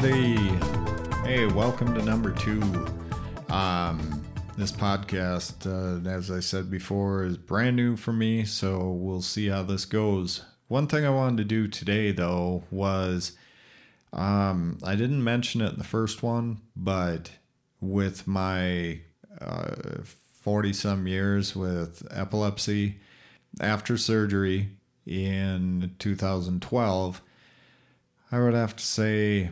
Hey, everybody. Hey, welcome to number two. Um, this podcast, uh, as I said before, is brand new for me, so we'll see how this goes. One thing I wanted to do today, though, was um, I didn't mention it in the first one, but with my 40 uh, some years with epilepsy, after surgery in 2012, I would have to say,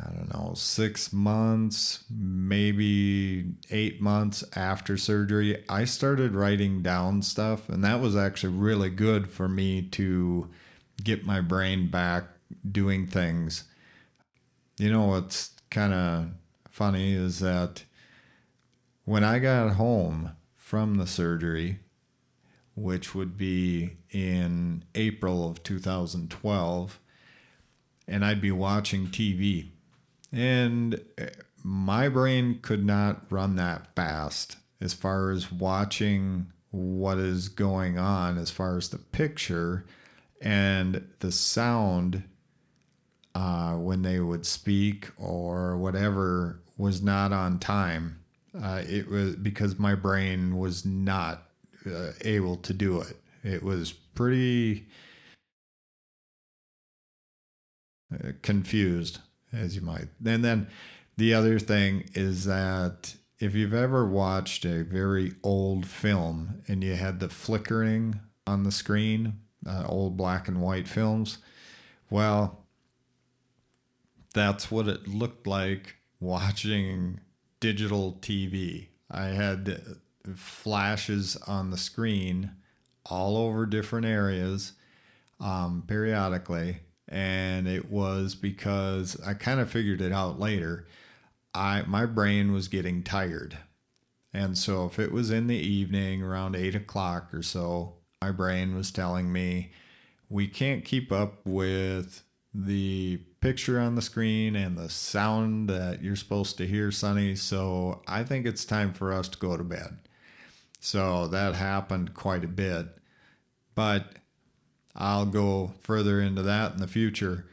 I don't know, six months, maybe eight months after surgery, I started writing down stuff. And that was actually really good for me to get my brain back doing things. You know, what's kind of funny is that when I got home from the surgery, which would be in April of 2012, and I'd be watching TV. And my brain could not run that fast as far as watching what is going on, as far as the picture and the sound uh, when they would speak or whatever was not on time. Uh, it was because my brain was not uh, able to do it. It was pretty uh, confused, as you might. And then the other thing is that if you've ever watched a very old film and you had the flickering on the screen, uh, old black and white films, well, that's what it looked like watching digital TV. I had flashes on the screen all over different areas um, periodically. And it was because I kind of figured it out later. I my brain was getting tired. And so if it was in the evening around eight o'clock or so, my brain was telling me we can't keep up with the picture on the screen and the sound that you're supposed to hear, Sonny. So I think it's time for us to go to bed. So that happened quite a bit. But I'll go further into that in the future.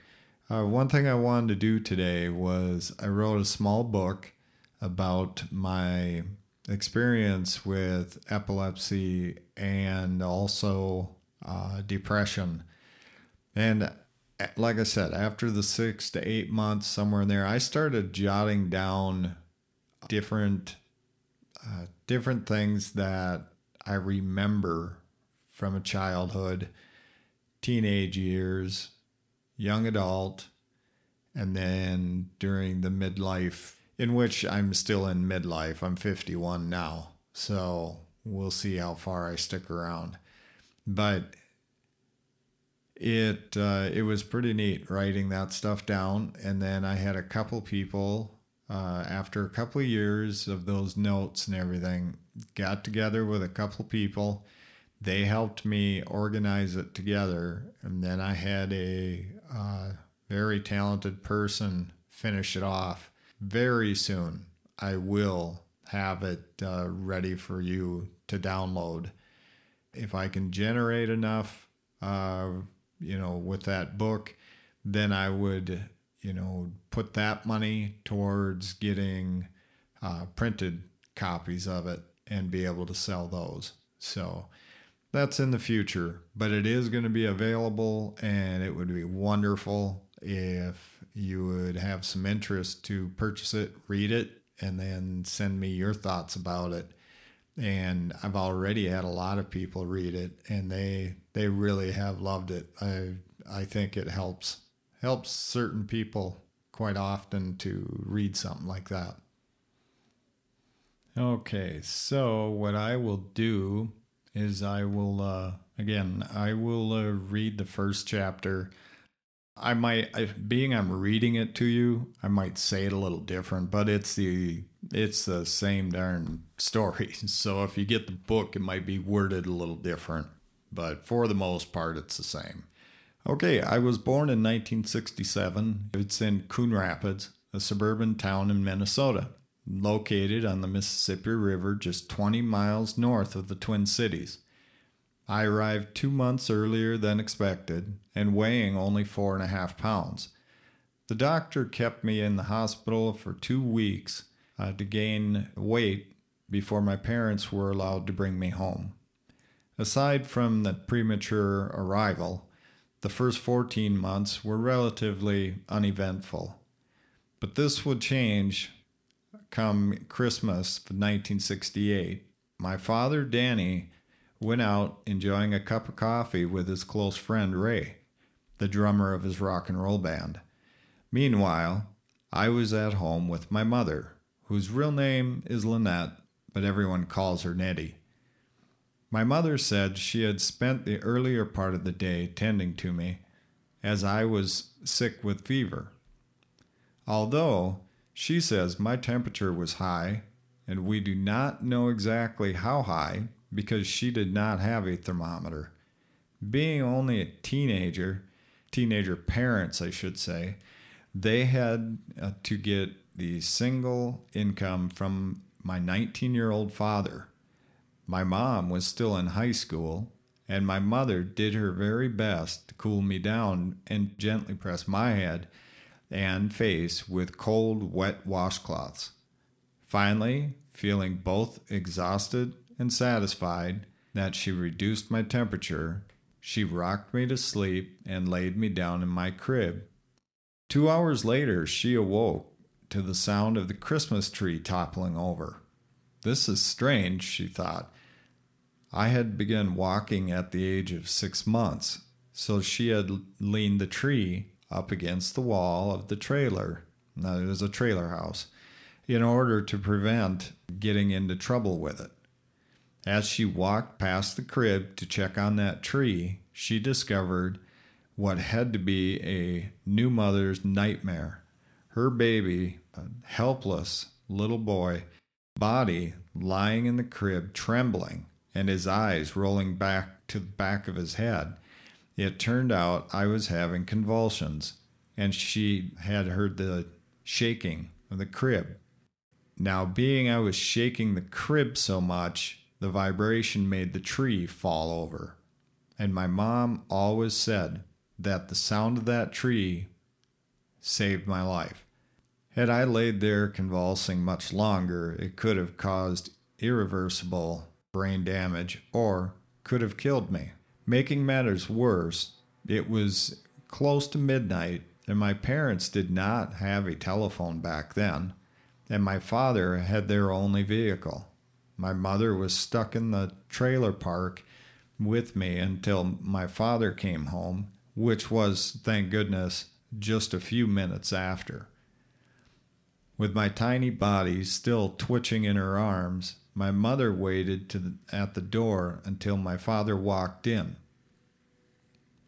Uh, one thing I wanted to do today was I wrote a small book about my experience with epilepsy and also uh, depression. And like I said, after the six to eight months, somewhere in there, I started jotting down different uh, different things that I remember from a childhood, teenage years, young adult, and then during the midlife, in which I'm still in midlife. I'm 51 now, so we'll see how far I stick around. But it uh, it was pretty neat writing that stuff down, and then I had a couple people uh, after a couple of years of those notes and everything, got together with a couple people. They helped me organize it together, and then I had a uh, very talented person finish it off. Very soon, I will have it uh, ready for you to download. If I can generate enough, uh, you know, with that book, then I would you know, put that money towards getting uh, printed copies of it and be able to sell those. So that's in the future, but it is going to be available, and it would be wonderful if you would have some interest to purchase it, read it, and then send me your thoughts about it. And I've already had a lot of people read it, and they they really have loved it. I I think it helps helps certain people quite often to read something like that. Okay, so what I will do is I will, uh, again, I will uh, read the first chapter. I might, I, being I'm reading it to you, I might say it a little different, but it's the it's the same darn story. So if you get the book, it might be worded a little different, but for the most part, it's the same. Okay, I was born in 1967. It's in Coon Rapids, a suburban town in Minnesota, located on the Mississippi River just 20 miles north of the Twin Cities. I arrived two months earlier than expected and weighing only four and a half pounds. The doctor kept me in the hospital for two weeks uh, to gain weight before my parents were allowed to bring me home. Aside from the premature arrival, the first 14 months were relatively uneventful. But this would change come Christmas of 1968. My father, Danny, went out enjoying a cup of coffee with his close friend Ray, the drummer of his rock and roll band. Meanwhile, I was at home with my mother, whose real name is Lynette, but everyone calls her Nettie. My mother said she had spent the earlier part of the day tending to me, as I was sick with fever. Although she says my temperature was high, and we do not know exactly how high because she did not have a thermometer. Being only a teenager, teenager parents, I should say, they had uh, to get the single income from my 19 year old father. My mom was still in high school, and my mother did her very best to cool me down and gently press my head and face with cold, wet washcloths. Finally, feeling both exhausted and satisfied that she reduced my temperature, she rocked me to sleep and laid me down in my crib. Two hours later, she awoke to the sound of the Christmas tree toppling over. This is strange, she thought. I had begun walking at the age of six months, so she had leaned the tree up against the wall of the trailer. Now, it was a trailer house, in order to prevent getting into trouble with it. As she walked past the crib to check on that tree, she discovered what had to be a new mother's nightmare. Her baby, a helpless little boy, body lying in the crib, trembling, and his eyes rolling back to the back of his head. It turned out I was having convulsions, and she had heard the shaking of the crib. Now, being I was shaking the crib so much, the vibration made the tree fall over. And my mom always said that the sound of that tree saved my life. Had I laid there convulsing much longer, it could have caused irreversible brain damage or could have killed me. Making matters worse, it was close to midnight, and my parents did not have a telephone back then, and my father had their only vehicle. My mother was stuck in the trailer park with me until my father came home, which was, thank goodness, just a few minutes after. With my tiny body still twitching in her arms, my mother waited the, at the door until my father walked in.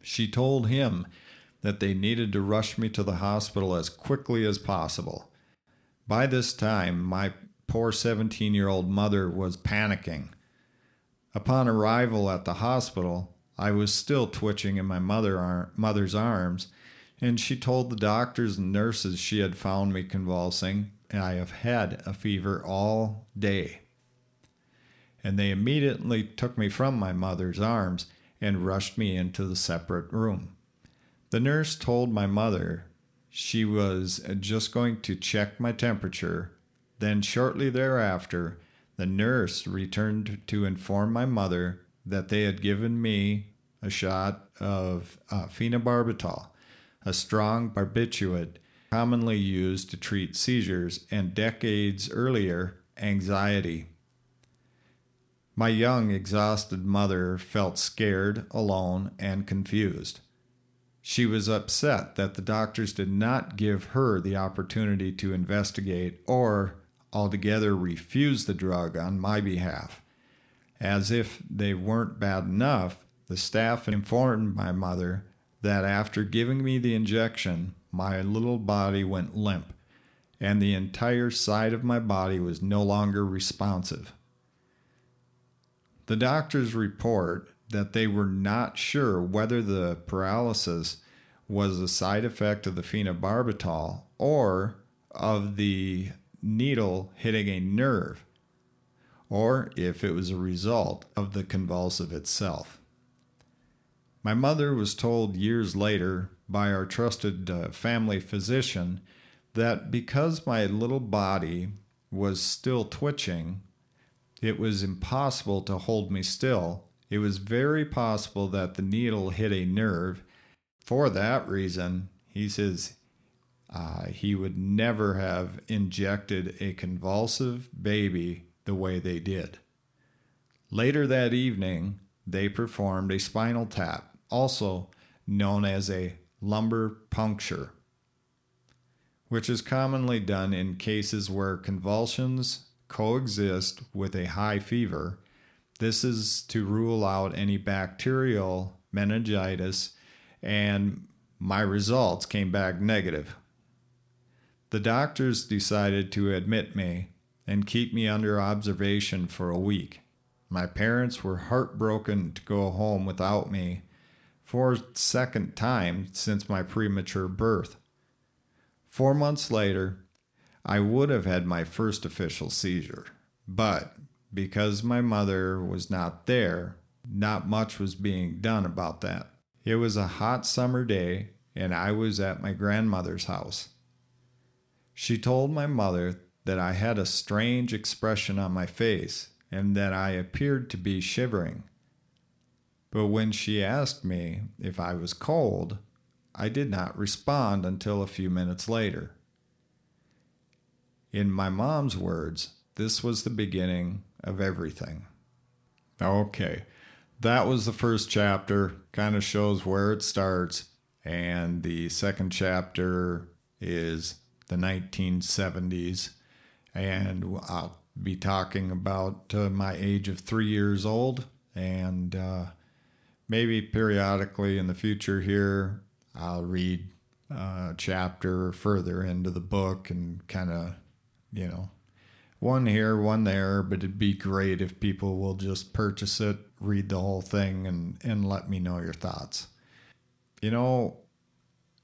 She told him that they needed to rush me to the hospital as quickly as possible. By this time, my poor 17 year old mother was panicking. Upon arrival at the hospital, I was still twitching in my mother mother's arms, and she told the doctors and nurses she had found me convulsing, and I have had a fever all day. And they immediately took me from my mother's arms and rushed me into the separate room. The nurse told my mother she was just going to check my temperature then, shortly thereafter, the nurse returned to inform my mother that they had given me a shot of uh, phenobarbital, a strong barbiturate commonly used to treat seizures and decades earlier, anxiety. My young, exhausted mother felt scared, alone, and confused. She was upset that the doctors did not give her the opportunity to investigate or altogether refuse the drug on my behalf. As if they weren't bad enough, the staff informed my mother that after giving me the injection, my little body went limp, and the entire side of my body was no longer responsive. The doctors report that they were not sure whether the paralysis was a side effect of the phenobarbital or of the needle hitting a nerve, or if it was a result of the convulsive itself. My mother was told years later by our trusted uh, family physician that because my little body was still twitching, it was impossible to hold me still. It was very possible that the needle hit a nerve. For that reason, he says uh, he would never have injected a convulsive baby the way they did. Later that evening, they performed a spinal tap, also known as a lumbar puncture, which is commonly done in cases where convulsions coexist with a high fever. This is to rule out any bacterial meningitis, and my results came back negative. The doctors decided to admit me and keep me under observation for a week. My parents were heartbroken to go home without me for a second time since my premature birth. Four months later, I would have had my first official seizure, but because my mother was not there, not much was being done about that. It was a hot summer day, and I was at my grandmother's house. She told my mother that I had a strange expression on my face and that I appeared to be shivering. But when she asked me if I was cold, I did not respond until a few minutes later. In my mom's words, this was the beginning of everything. Okay, that was the first chapter, kind of shows where it starts. And the second chapter is the 1970s, and I'll be talking about uh, my age of three years old, and uh, maybe periodically in the future here, I'll read a chapter further into the book and kind of, you know, one here, one there, but it'd be great if people will just purchase it, read the whole thing, and, and let me know your thoughts. You know,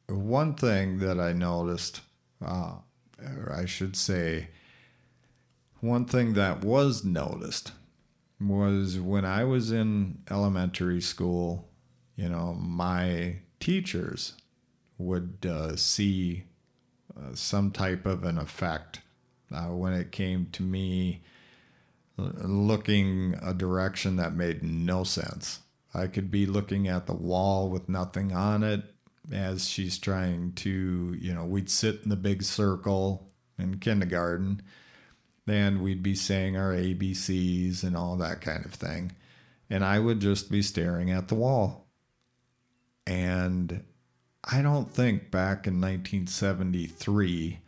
one thing that I noticed uh, or I should say, one thing that was noticed was when I was in elementary school, you know, my teachers would uh, see uh, some type of an effect uh, when it came to me looking a direction that made no sense. I could be looking at the wall with nothing on it as she's trying to, you know, we'd sit in the big circle in kindergarten and we'd be saying our ABCs and all that kind of thing. And I would just be staring at the wall. And I don't think back in 1973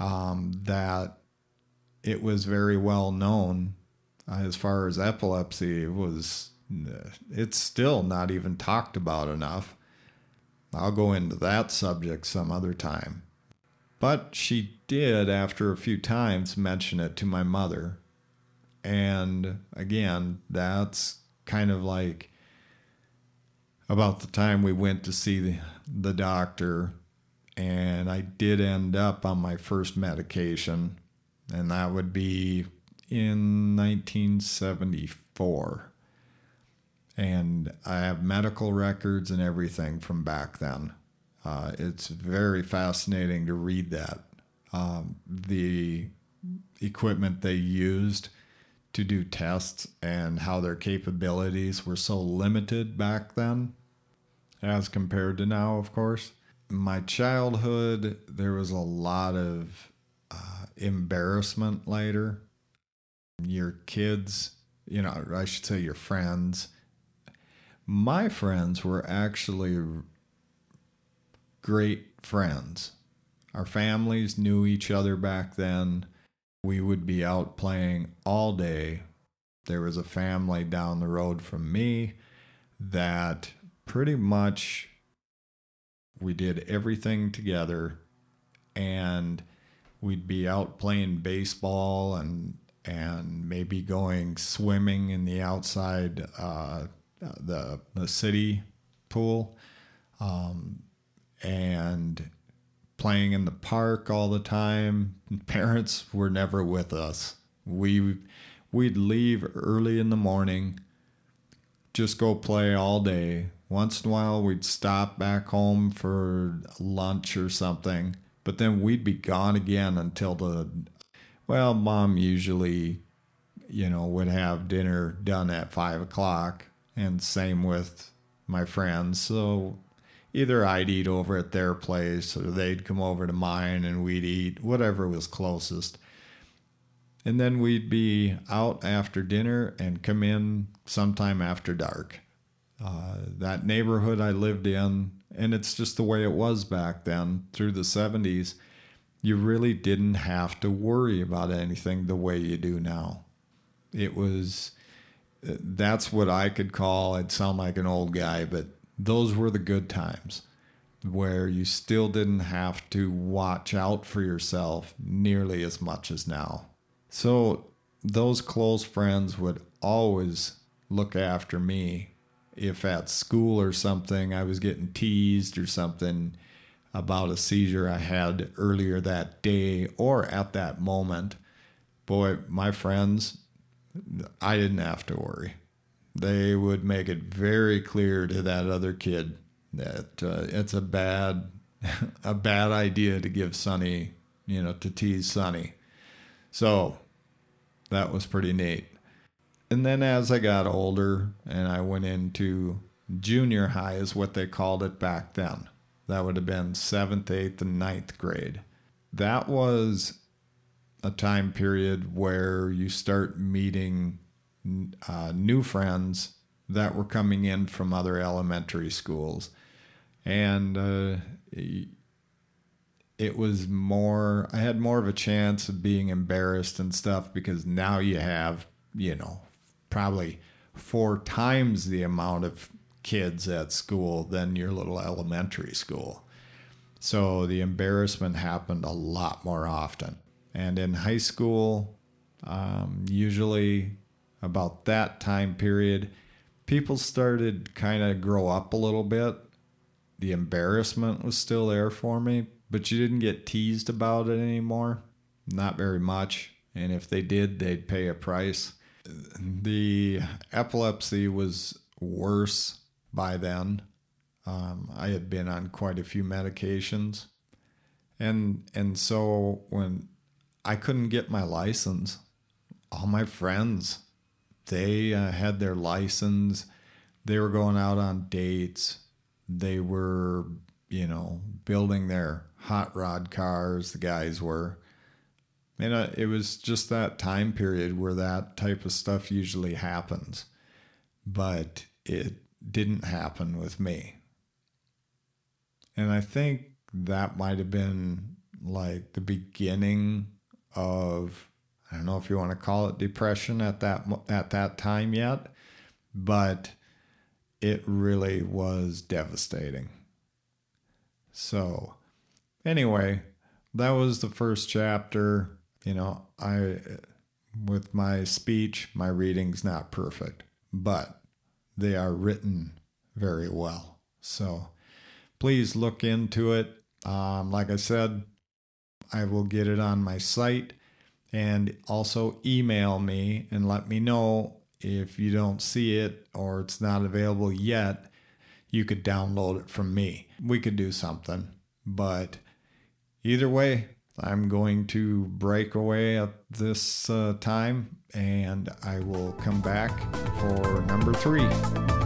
um, that it was very well known as far as epilepsy. It was, it's still not even talked about enough. I'll go into that subject some other time. But she did, after a few times, mention it to my mother. And again, that's kind of like about the time we went to see the, the doctor. And I did end up on my first medication, and that would be in 1974 and I have medical records and everything from back then. Uh, it's very fascinating to read that. Um, the equipment they used to do tests and how their capabilities were so limited back then as compared to now, of course. My childhood, there was a lot of uh, embarrassment later. Your kids, you know, I should say your friends, my friends were actually great friends. Our families knew each other back then. We would be out playing all day. There was a family down the road from me that pretty much we did everything together and we'd be out playing baseball and and maybe going swimming in the outside uh, the the city pool, um, and playing in the park all the time. Parents were never with us. We we'd leave early in the morning, just go play all day, Once in a while, we'd stop back home for lunch or something, but then we'd be gone again until the, well, mom usually, you know, would have dinner done at five o'clock, and same with my friends. So either I'd eat over at their place or they'd come over to mine and we'd eat, whatever was closest. And then we'd be out after dinner and come in sometime after dark. Uh, that neighborhood I lived in, and it's just the way it was back then through the 70s, you really didn't have to worry about anything the way you do now. It was, that's what I could call, I'd sound like an old guy, but those were the good times where you still didn't have to watch out for yourself nearly as much as now. So those close friends would always look after me if at school or something I was getting teased or something about a seizure I had earlier that day or at that moment, boy, my friends, I didn't have to worry. They would make it very clear to that other kid that uh, it's a bad, a bad idea to give Sonny, you know, to tease Sonny. So that was pretty neat and then as I got older and I went into junior high, is what they called it back then. That would have been seventh, eighth, and ninth grade. That was a time period where you start meeting uh, new friends that were coming in from other elementary schools. And uh, it was more, I had more of a chance of being embarrassed and stuff because now you have, you know, probably four times the amount of kids at school than your little elementary school. So the embarrassment happened a lot more often. And in high school, um, usually about that time period, people started kind of grow up a little bit. The embarrassment was still there for me, but you didn't get teased about it anymore. Not very much. And if they did, they'd pay a price the epilepsy was worse by then. Um, I had been on quite a few medications, and and so when I couldn't get my license, all my friends they uh, had their license. They were going out on dates. They were, you know, building their hot rod cars. The guys were, and uh, it was just that time period where that type of stuff usually happens. But it didn't happen with me. And I think that might have been like the beginning of I don't know if you want to call it depression at that at that time yet, but it really was devastating. So, anyway, that was the first chapter you know, I with my speech, my reading's not perfect, but they are written very well. So please look into it. Um, like I said, I will get it on my site and also email me and let me know if you don't see it or it's not available yet. You could download it from me. We could do something. But either way, I'm going to break away at this uh, time and I will come back for number three.